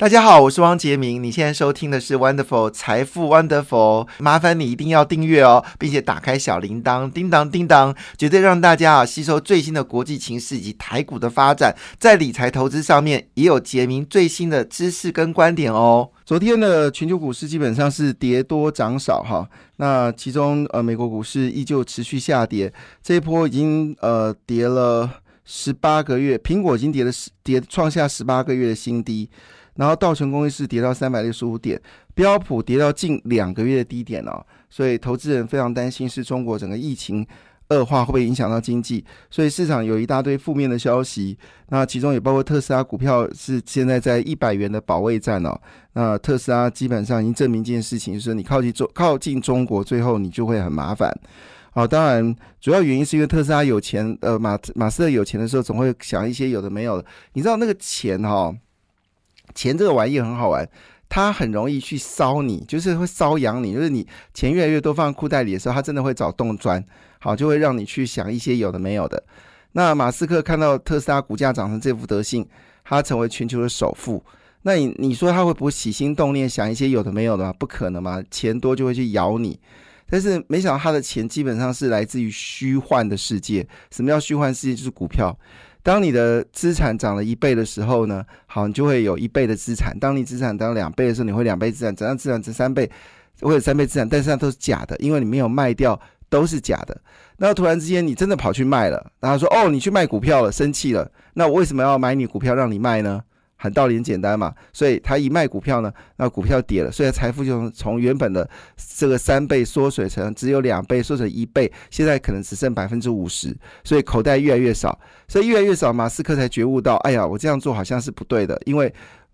大家好，我是汪杰明。你现在收听的是 Wonderful 财富 Wonderful，麻烦你一定要订阅哦，并且打开小铃铛，叮当叮当，绝对让大家啊吸收最新的国际情势以及台股的发展，在理财投资上面也有杰明最新的知识跟观点哦。昨天的全球股市基本上是跌多涨少哈，那其中呃美国股市依旧持续下跌，这一波已经呃跌了十八个月，苹果已经跌了十跌创下十八个月的新低。然后道琼工业是跌到三百六十五点，标普跌到近两个月的低点哦，所以投资人非常担心是中国整个疫情恶化会不会影响到经济，所以市场有一大堆负面的消息，那其中也包括特斯拉股票是现在在一百元的保卫战哦，那特斯拉基本上已经证明一件事情，就是你靠近中靠近中国，最后你就会很麻烦。好，当然主要原因是因为特斯拉有钱，呃马马斯克有钱的时候总会想一些有的没有的，你知道那个钱哈。钱这个玩意很好玩，它很容易去烧你，就是会瘙痒你。就是你钱越来越多放裤袋里的时候，它真的会找洞钻，好，就会让你去想一些有的没有的。那马斯克看到特斯拉股价涨成这副德性，他成为全球的首富，那你你说他会不会起心动念想一些有的没有的吗？不可能嘛，钱多就会去咬你。但是没想到他的钱基本上是来自于虚幻的世界。什么叫虚幻世界？就是股票。当你的资产涨了一倍的时候呢，好，你就会有一倍的资产。当你资产涨两倍的时候，你会两倍资产，涨到资产值三倍，会有三倍资产，但是那都是假的，因为你没有卖掉，都是假的。那突然之间你真的跑去卖了，然后说哦，你去卖股票了，生气了，那我为什么要买你股票让你卖呢？很道理很简单嘛，所以他一卖股票呢，那股票跌了，所以财富就从原本的这个三倍缩水成只有两倍，缩成一倍，现在可能只剩百分之五十，所以口袋越来越少，所以越来越少，马斯克才觉悟到，哎呀，我这样做好像是不对的，因为。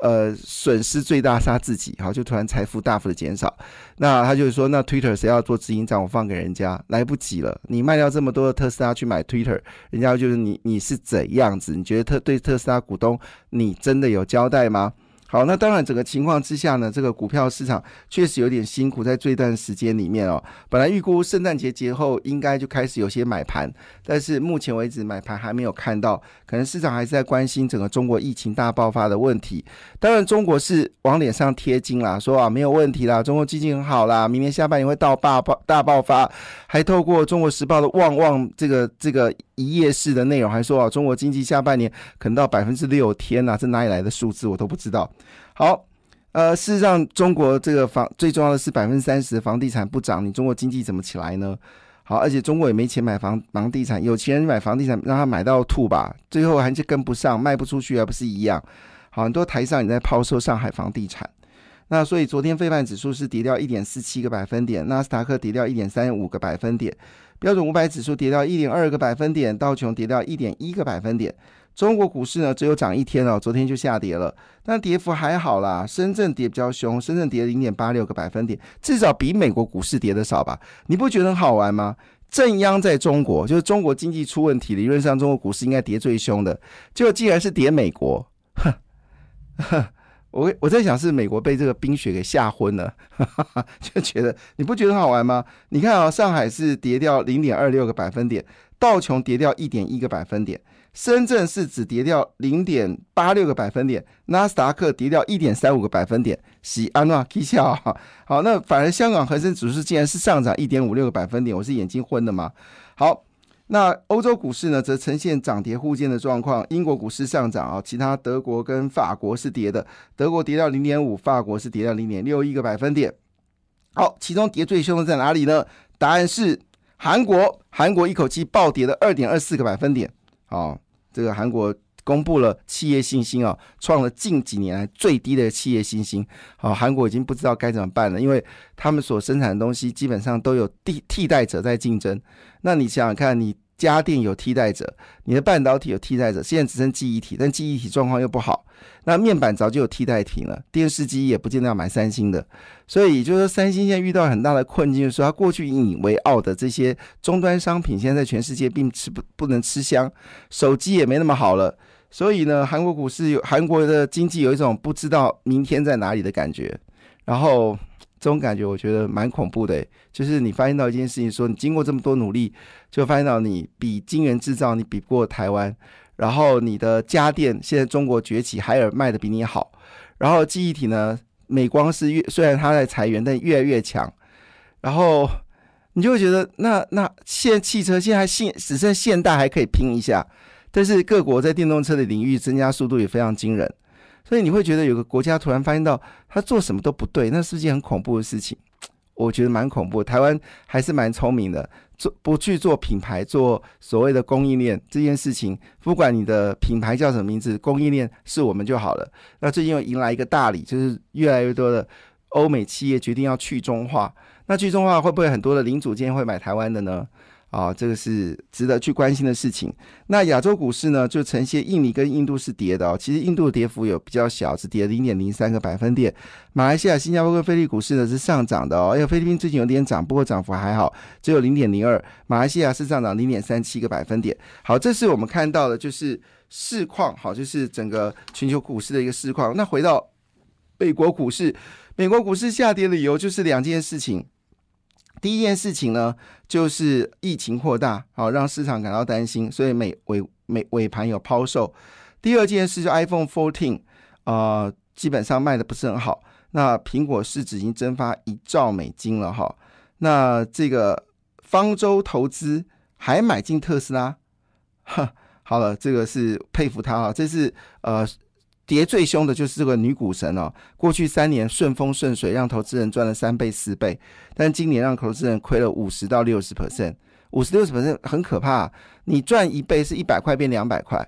呃，损失最大是他自己，好，就突然财富大幅的减少。那他就是说，那 Twitter 谁要做执行长，我放给人家，来不及了。你卖掉这么多的特斯拉去买 Twitter，人家就是你，你是怎样子？你觉得特对特斯拉股东，你真的有交代吗？好，那当然，整个情况之下呢，这个股票市场确实有点辛苦，在这段时间里面哦，本来预估圣诞节节后应该就开始有些买盘，但是目前为止买盘还没有看到，可能市场还是在关心整个中国疫情大爆发的问题。当然，中国是往脸上贴金啦，说啊没有问题啦，中国经济很好啦，明年下半年会到大爆大爆发，还透过中国时报的旺旺这个这个。一页式的内容还说啊，中国经济下半年可能到百分之六，天呐，这哪里来的数字我都不知道。好，呃，事实上，中国这个房最重要的是百分之三十的房地产不涨，你中国经济怎么起来呢？好，而且中国也没钱买房房地产，有钱人买房地产让他买到吐吧，最后还是跟不上，卖不出去还不是一样？好，很多台上也在抛售上海房地产，那所以昨天费半指数是跌掉一点四七个百分点，纳斯达克跌掉一点三五个百分点。标准五百指数跌掉一点二个百分点，道琼跌掉一点一个百分点。中国股市呢，只有涨一天哦，昨天就下跌了，但跌幅还好啦。深圳跌比较凶，深圳跌零点八六个百分点，至少比美国股市跌的少吧？你不觉得很好玩吗？正央在中国，就是中国经济出问题，理论上中国股市应该跌最凶的，结果竟然是跌美国，哼。我我在想是美国被这个冰雪给吓昏了，就觉得你不觉得很好玩吗？你看啊，上海是跌掉零点二六个百分点，道琼跌掉一点一个百分点，深圳是只跌掉零点八六个百分点，纳斯达克跌掉一点三五个百分点，喜安娜 K 笑好，那反而香港恒生指数竟然是上涨一点五六个百分点，我是眼睛昏了吗？好。那欧洲股市呢，则呈现涨跌互见的状况。英国股市上涨啊，其他德国跟法国是跌的。德国跌到零点五，法国是跌到零点六一个百分点。好，其中跌最凶的在哪里呢？答案是韩国，韩国一口气暴跌了二点二四个百分点。好，这个韩国公布了企业信心啊，创了近几年来最低的企业信心。好，韩国已经不知道该怎么办了，因为他们所生产的东西基本上都有替替代者在竞争。那你想想看，你家电有替代者，你的半导体有替代者，现在只剩记忆体，但记忆体状况又不好。那面板早就有替代品了，电视机也不见得要买三星的。所以就是说，三星现在遇到很大的困境，就是说它过去引以为傲的这些终端商品，现在在全世界并吃不不能吃香，手机也没那么好了。所以呢，韩国股市有韩国的经济有一种不知道明天在哪里的感觉，然后。这种感觉我觉得蛮恐怖的，就是你发现到一件事情，说你经过这么多努力，就发现到你比晶圆制造你比不过台湾，然后你的家电现在中国崛起，海尔卖的比你好，然后记忆体呢，美光是越虽然它在裁员，但越来越强。然后你就会觉得，那那现汽车现在现只剩现代还可以拼一下，但是各国在电动车的领域增加速度也非常惊人。所以你会觉得有个国家突然发现到他做什么都不对，那是不是件很恐怖的事情？我觉得蛮恐怖。台湾还是蛮聪明的，做不去做品牌，做所谓的供应链这件事情，不管你的品牌叫什么名字，供应链是我们就好了。那最近又迎来一个大礼，就是越来越多的欧美企业决定要去中化。那去中化会不会很多的零组件会买台湾的呢？啊，这个是值得去关心的事情。那亚洲股市呢，就呈现印尼跟印度是跌的哦。其实印度的跌幅有比较小，只跌零点零三个百分点。马来西亚、新加坡跟菲律宾股市呢是上涨的哦。哎，菲律宾最近有点涨，不过涨幅还好，只有零点零二。马来西亚是上涨零点三七个百分点。好，这是我们看到的，就是市况。好，就是整个全球股市的一个市况。那回到美国股市，美国股市下跌的理由就是两件事情。第一件事情呢，就是疫情扩大，好让市场感到担心，所以美尾美尾盘有抛售。第二件事就 iPhone 14，呃，基本上卖的不是很好。那苹果市值已经蒸发一兆美金了哈。那这个方舟投资还买进特斯拉，哈，好了，这个是佩服他啊，这是呃。跌最凶的就是这个女股神哦，过去三年顺风顺水，让投资人赚了三倍四倍，但今年让投资人亏了五十到六十 percent，五十六十 percent 很可怕。你赚一倍是一百块变两百块，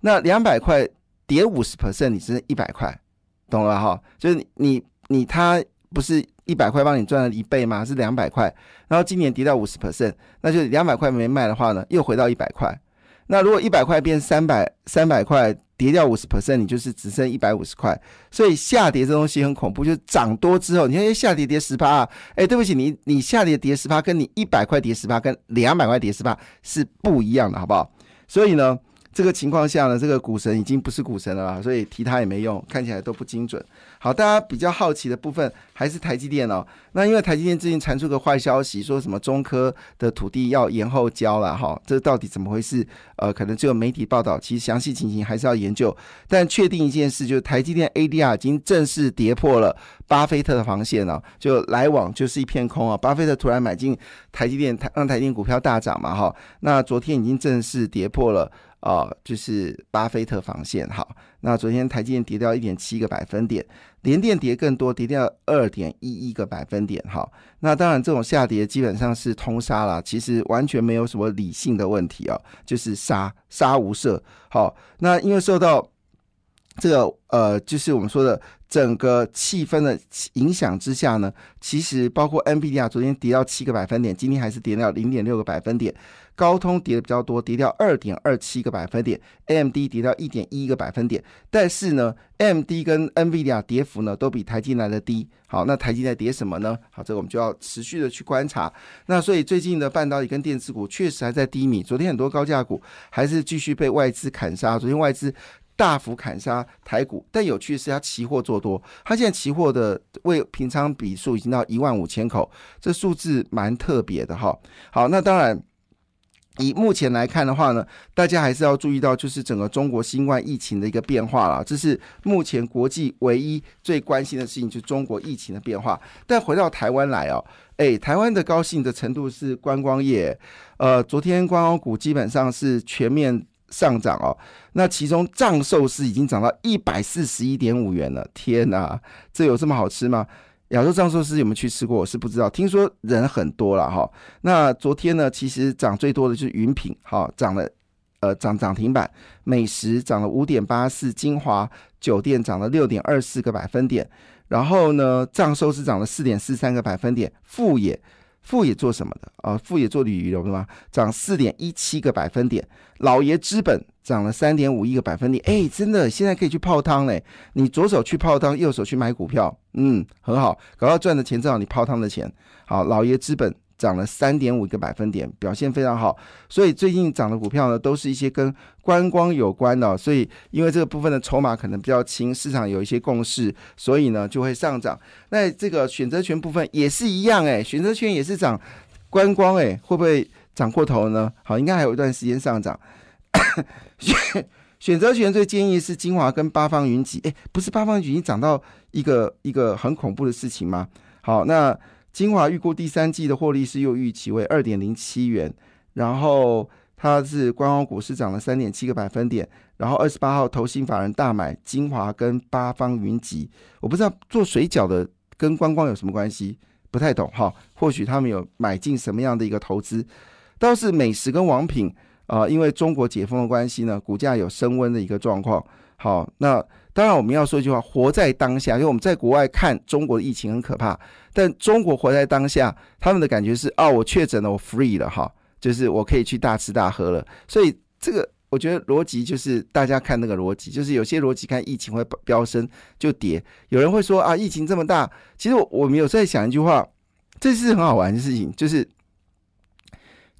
那两百块跌五十 percent，你是一百块，懂了哈？就是你你他不是一百块帮你赚了一倍吗？是两百块，然后今年跌到五十 percent，那就两百块没卖的话呢，又回到一百块。那如果一百块变三百三百块。跌掉五十 percent，你就是只剩一百五十块，所以下跌这东西很恐怖，就是涨多之后，你看下跌跌十八啊，哎，对不起，你你下跌跌十八，跟你一百块跌十八，跟两百块跌十八是不一样的，好不好？所以呢。这个情况下呢，这个股神已经不是股神了，所以提他也没用，看起来都不精准。好，大家比较好奇的部分还是台积电哦。那因为台积电最近传出个坏消息，说什么中科的土地要延后交了哈，这到底怎么回事？呃，可能只有媒体报道，其实详细情形还是要研究。但确定一件事，就是台积电 ADR 已经正式跌破了巴菲特的防线了，就来往就是一片空啊。巴菲特突然买进台积电，让台积电股票大涨嘛哈。那昨天已经正式跌破了。哦，就是巴菲特防线好。那昨天台积电跌掉一点七个百分点，连电跌更多，跌掉二点一一个百分点。好，那当然这种下跌基本上是通杀啦，其实完全没有什么理性的问题啊，就是杀杀无赦。好，那因为受到这个呃，就是我们说的整个气氛的影响之下呢，其实包括 NVIDIA 昨天跌到七个百分点，今天还是跌掉零点六个百分点。高通跌的比较多，跌掉二点二七个百分点，AMD 跌掉一点一个百分点。但是呢，AMD 跟 NVIDIA 跌幅呢都比台积来的低。好，那台积在跌什么呢？好，这个我们就要持续的去观察。那所以最近的半导体跟电子股确实还在低迷。昨天很多高价股还是继续被外资砍杀。昨天外资大幅砍杀台股，但有趣的是，它期货做多，它现在期货的为平仓笔数已经到一万五千口，这数字蛮特别的哈。好，那当然。以目前来看的话呢，大家还是要注意到，就是整个中国新冠疫情的一个变化了。这是目前国际唯一最关心的事情，就是中国疫情的变化。但回到台湾来哦，诶，台湾的高兴的程度是观光业，呃，昨天观光股基本上是全面上涨哦。那其中藏寿司已经涨到一百四十一点五元了，天哪，这有这么好吃吗？亚洲藏寿司有没有去吃过？我是不知道，听说人很多了哈。那昨天呢，其实涨最多的就是云品，哈，涨了，呃，涨涨停板。美食涨了五点八四，金华酒店涨了六点二四个百分点。然后呢，藏寿司涨了四点四三个百分点。富野，富野做什么的啊？富野做旅游的嘛？涨四点一七个百分点。老爷资本。涨了三点五一个百分点，哎，真的，现在可以去泡汤嘞！你左手去泡汤，右手去买股票，嗯，很好，搞到赚的钱正好你泡汤的钱。好，老爷资本涨了三点五个百分点，表现非常好。所以最近涨的股票呢，都是一些跟观光有关的。所以因为这个部分的筹码可能比较轻，市场有一些共识，所以呢就会上涨。那这个选择权部分也是一样，哎，选择权也是涨观光，哎，会不会涨过头呢？好，应该还有一段时间上涨。选选择权最建议是精华跟八方云集，哎，不是八方云集涨到一个一个很恐怖的事情吗？好，那精华预估第三季的获利是又预期为二点零七元，然后它是官方股市涨了三点七个百分点，然后二十八号投信法人大买精华跟八方云集，我不知道做水饺的跟观光有什么关系，不太懂哈，或许他们有买进什么样的一个投资，倒是美食跟王品。啊，因为中国解封的关系呢，股价有升温的一个状况。好，那当然我们要说一句话：活在当下。因为我们在国外看中国的疫情很可怕，但中国活在当下，他们的感觉是：哦，我确诊了，我 free 了，哈，就是我可以去大吃大喝了。所以这个我觉得逻辑就是大家看那个逻辑，就是有些逻辑看疫情会飙升就跌。有人会说啊，疫情这么大，其实我我们有在想一句话，这是很好玩的事情，就是。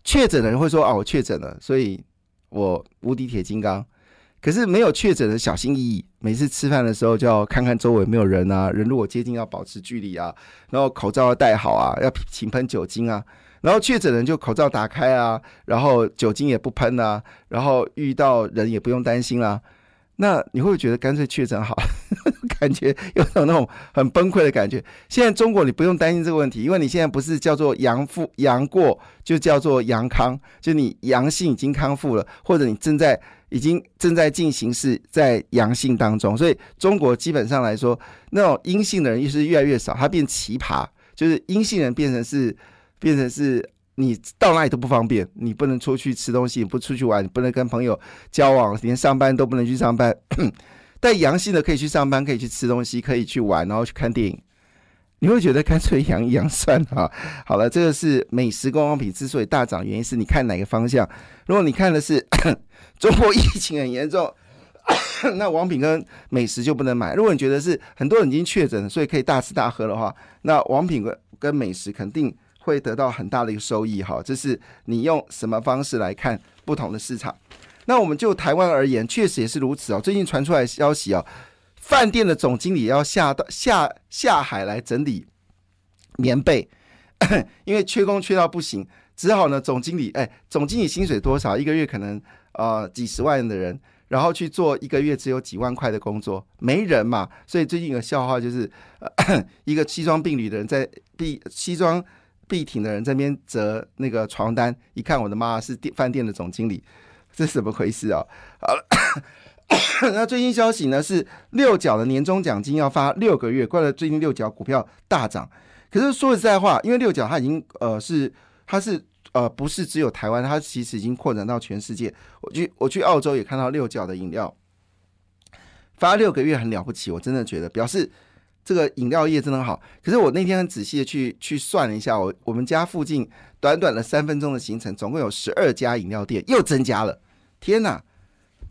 确诊的人会说：“啊，我确诊了，所以我无敌铁金刚。”可是没有确诊的小心翼翼，每次吃饭的时候就要看看周围有没有人啊，人如果接近要保持距离啊，然后口罩要戴好啊，要勤喷酒精啊。然后确诊人就口罩打开啊，然后酒精也不喷啊，然后遇到人也不用担心啦。那你会不会觉得干脆确诊好？感觉有种那种很崩溃的感觉。现在中国你不用担心这个问题，因为你现在不是叫做阳复阳过，就叫做阳康，就你阳性已经康复了，或者你正在已经正在进行是在阳性当中。所以中国基本上来说，那种阴性的人是越来越少，它变奇葩，就是阴性人变成是变成是。你到哪里都不方便，你不能出去吃东西，不出去玩，不能跟朋友交往，连上班都不能去上班。但阳性的可以去上班，可以去吃东西，可以去玩，然后去看电影。你会觉得干脆阳一阳算了。好了，这个是美食观光品之所以大涨，原因是你看哪个方向。如果你看的是 中国疫情很严重，那王品跟美食就不能买。如果你觉得是很多人已经确诊，所以可以大吃大喝的话，那王品跟跟美食肯定。会得到很大的一个收益哈，这是你用什么方式来看不同的市场？那我们就台湾而言，确实也是如此哦。最近传出来消息啊，饭店的总经理要下到下下海来整理棉被，因为缺工缺到不行，只好呢总经理哎，总经理薪水多少？一个月可能呃几十万的人，然后去做一个月只有几万块的工作，没人嘛。所以最近有个笑话就是，一个西装病履的人在必西装。必挺的人这边折那个床单，一看我的妈是店饭店的总经理，这是怎么回事啊？好了，那最新消息呢是六角的年终奖金要发六个月，怪了最近六角股票大涨。可是说实在话，因为六角它已经呃是它是呃不是只有台湾，它其实已经扩展到全世界。我去我去澳洲也看到六角的饮料发六个月很了不起，我真的觉得表示。这个饮料业真的好，可是我那天很仔细的去去算了一下，我我们家附近短短的三分钟的行程，总共有十二家饮料店又增加了。天哪，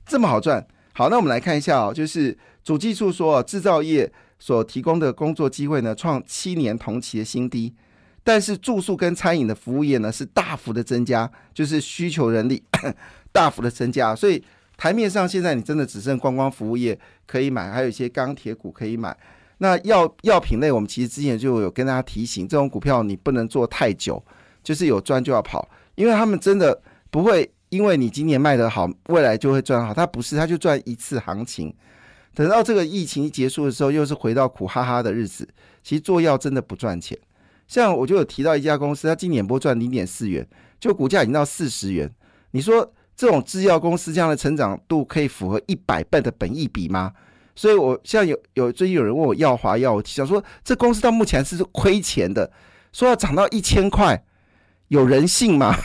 这么好赚！好，那我们来看一下哦，就是主计处说，制造业所提供的工作机会呢，创七年同期的新低，但是住宿跟餐饮的服务业呢是大幅的增加，就是需求人力 大幅的增加，所以台面上现在你真的只剩观光服务业可以买，还有一些钢铁股可以买。那药药品类，我们其实之前就有跟大家提醒，这种股票你不能做太久，就是有赚就要跑，因为他们真的不会因为你今年卖得好，未来就会赚好，它不是，它就赚一次行情，等到这个疫情结束的时候，又是回到苦哈哈的日子。其实做药真的不赚钱，像我就有提到一家公司，它今年波赚零点四元，就股价已经到四十元，你说这种制药公司这样的成长度可以符合一百倍的本益比吗？所以，我像有有最近有人问我要华药，我想说这公司到目前是亏钱的，说要涨到一千块，有人性吗？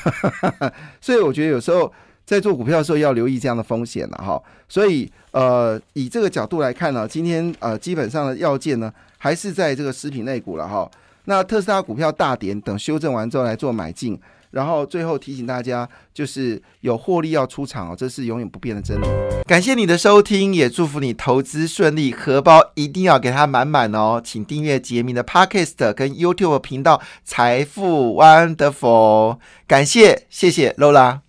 所以我觉得有时候在做股票的时候要留意这样的风险了哈。所以呃，以这个角度来看呢，今天呃基本上的要件呢还是在这个食品类股了哈。那特斯拉股票大跌，等修正完之后来做买进。然后最后提醒大家，就是有获利要出场哦，这是永远不变的真理。感谢你的收听，也祝福你投资顺利，荷包一定要给它满满哦。请订阅杰明的 Podcast 跟 YouTube 频道财富 Wonderful。感谢，谢谢 Lola。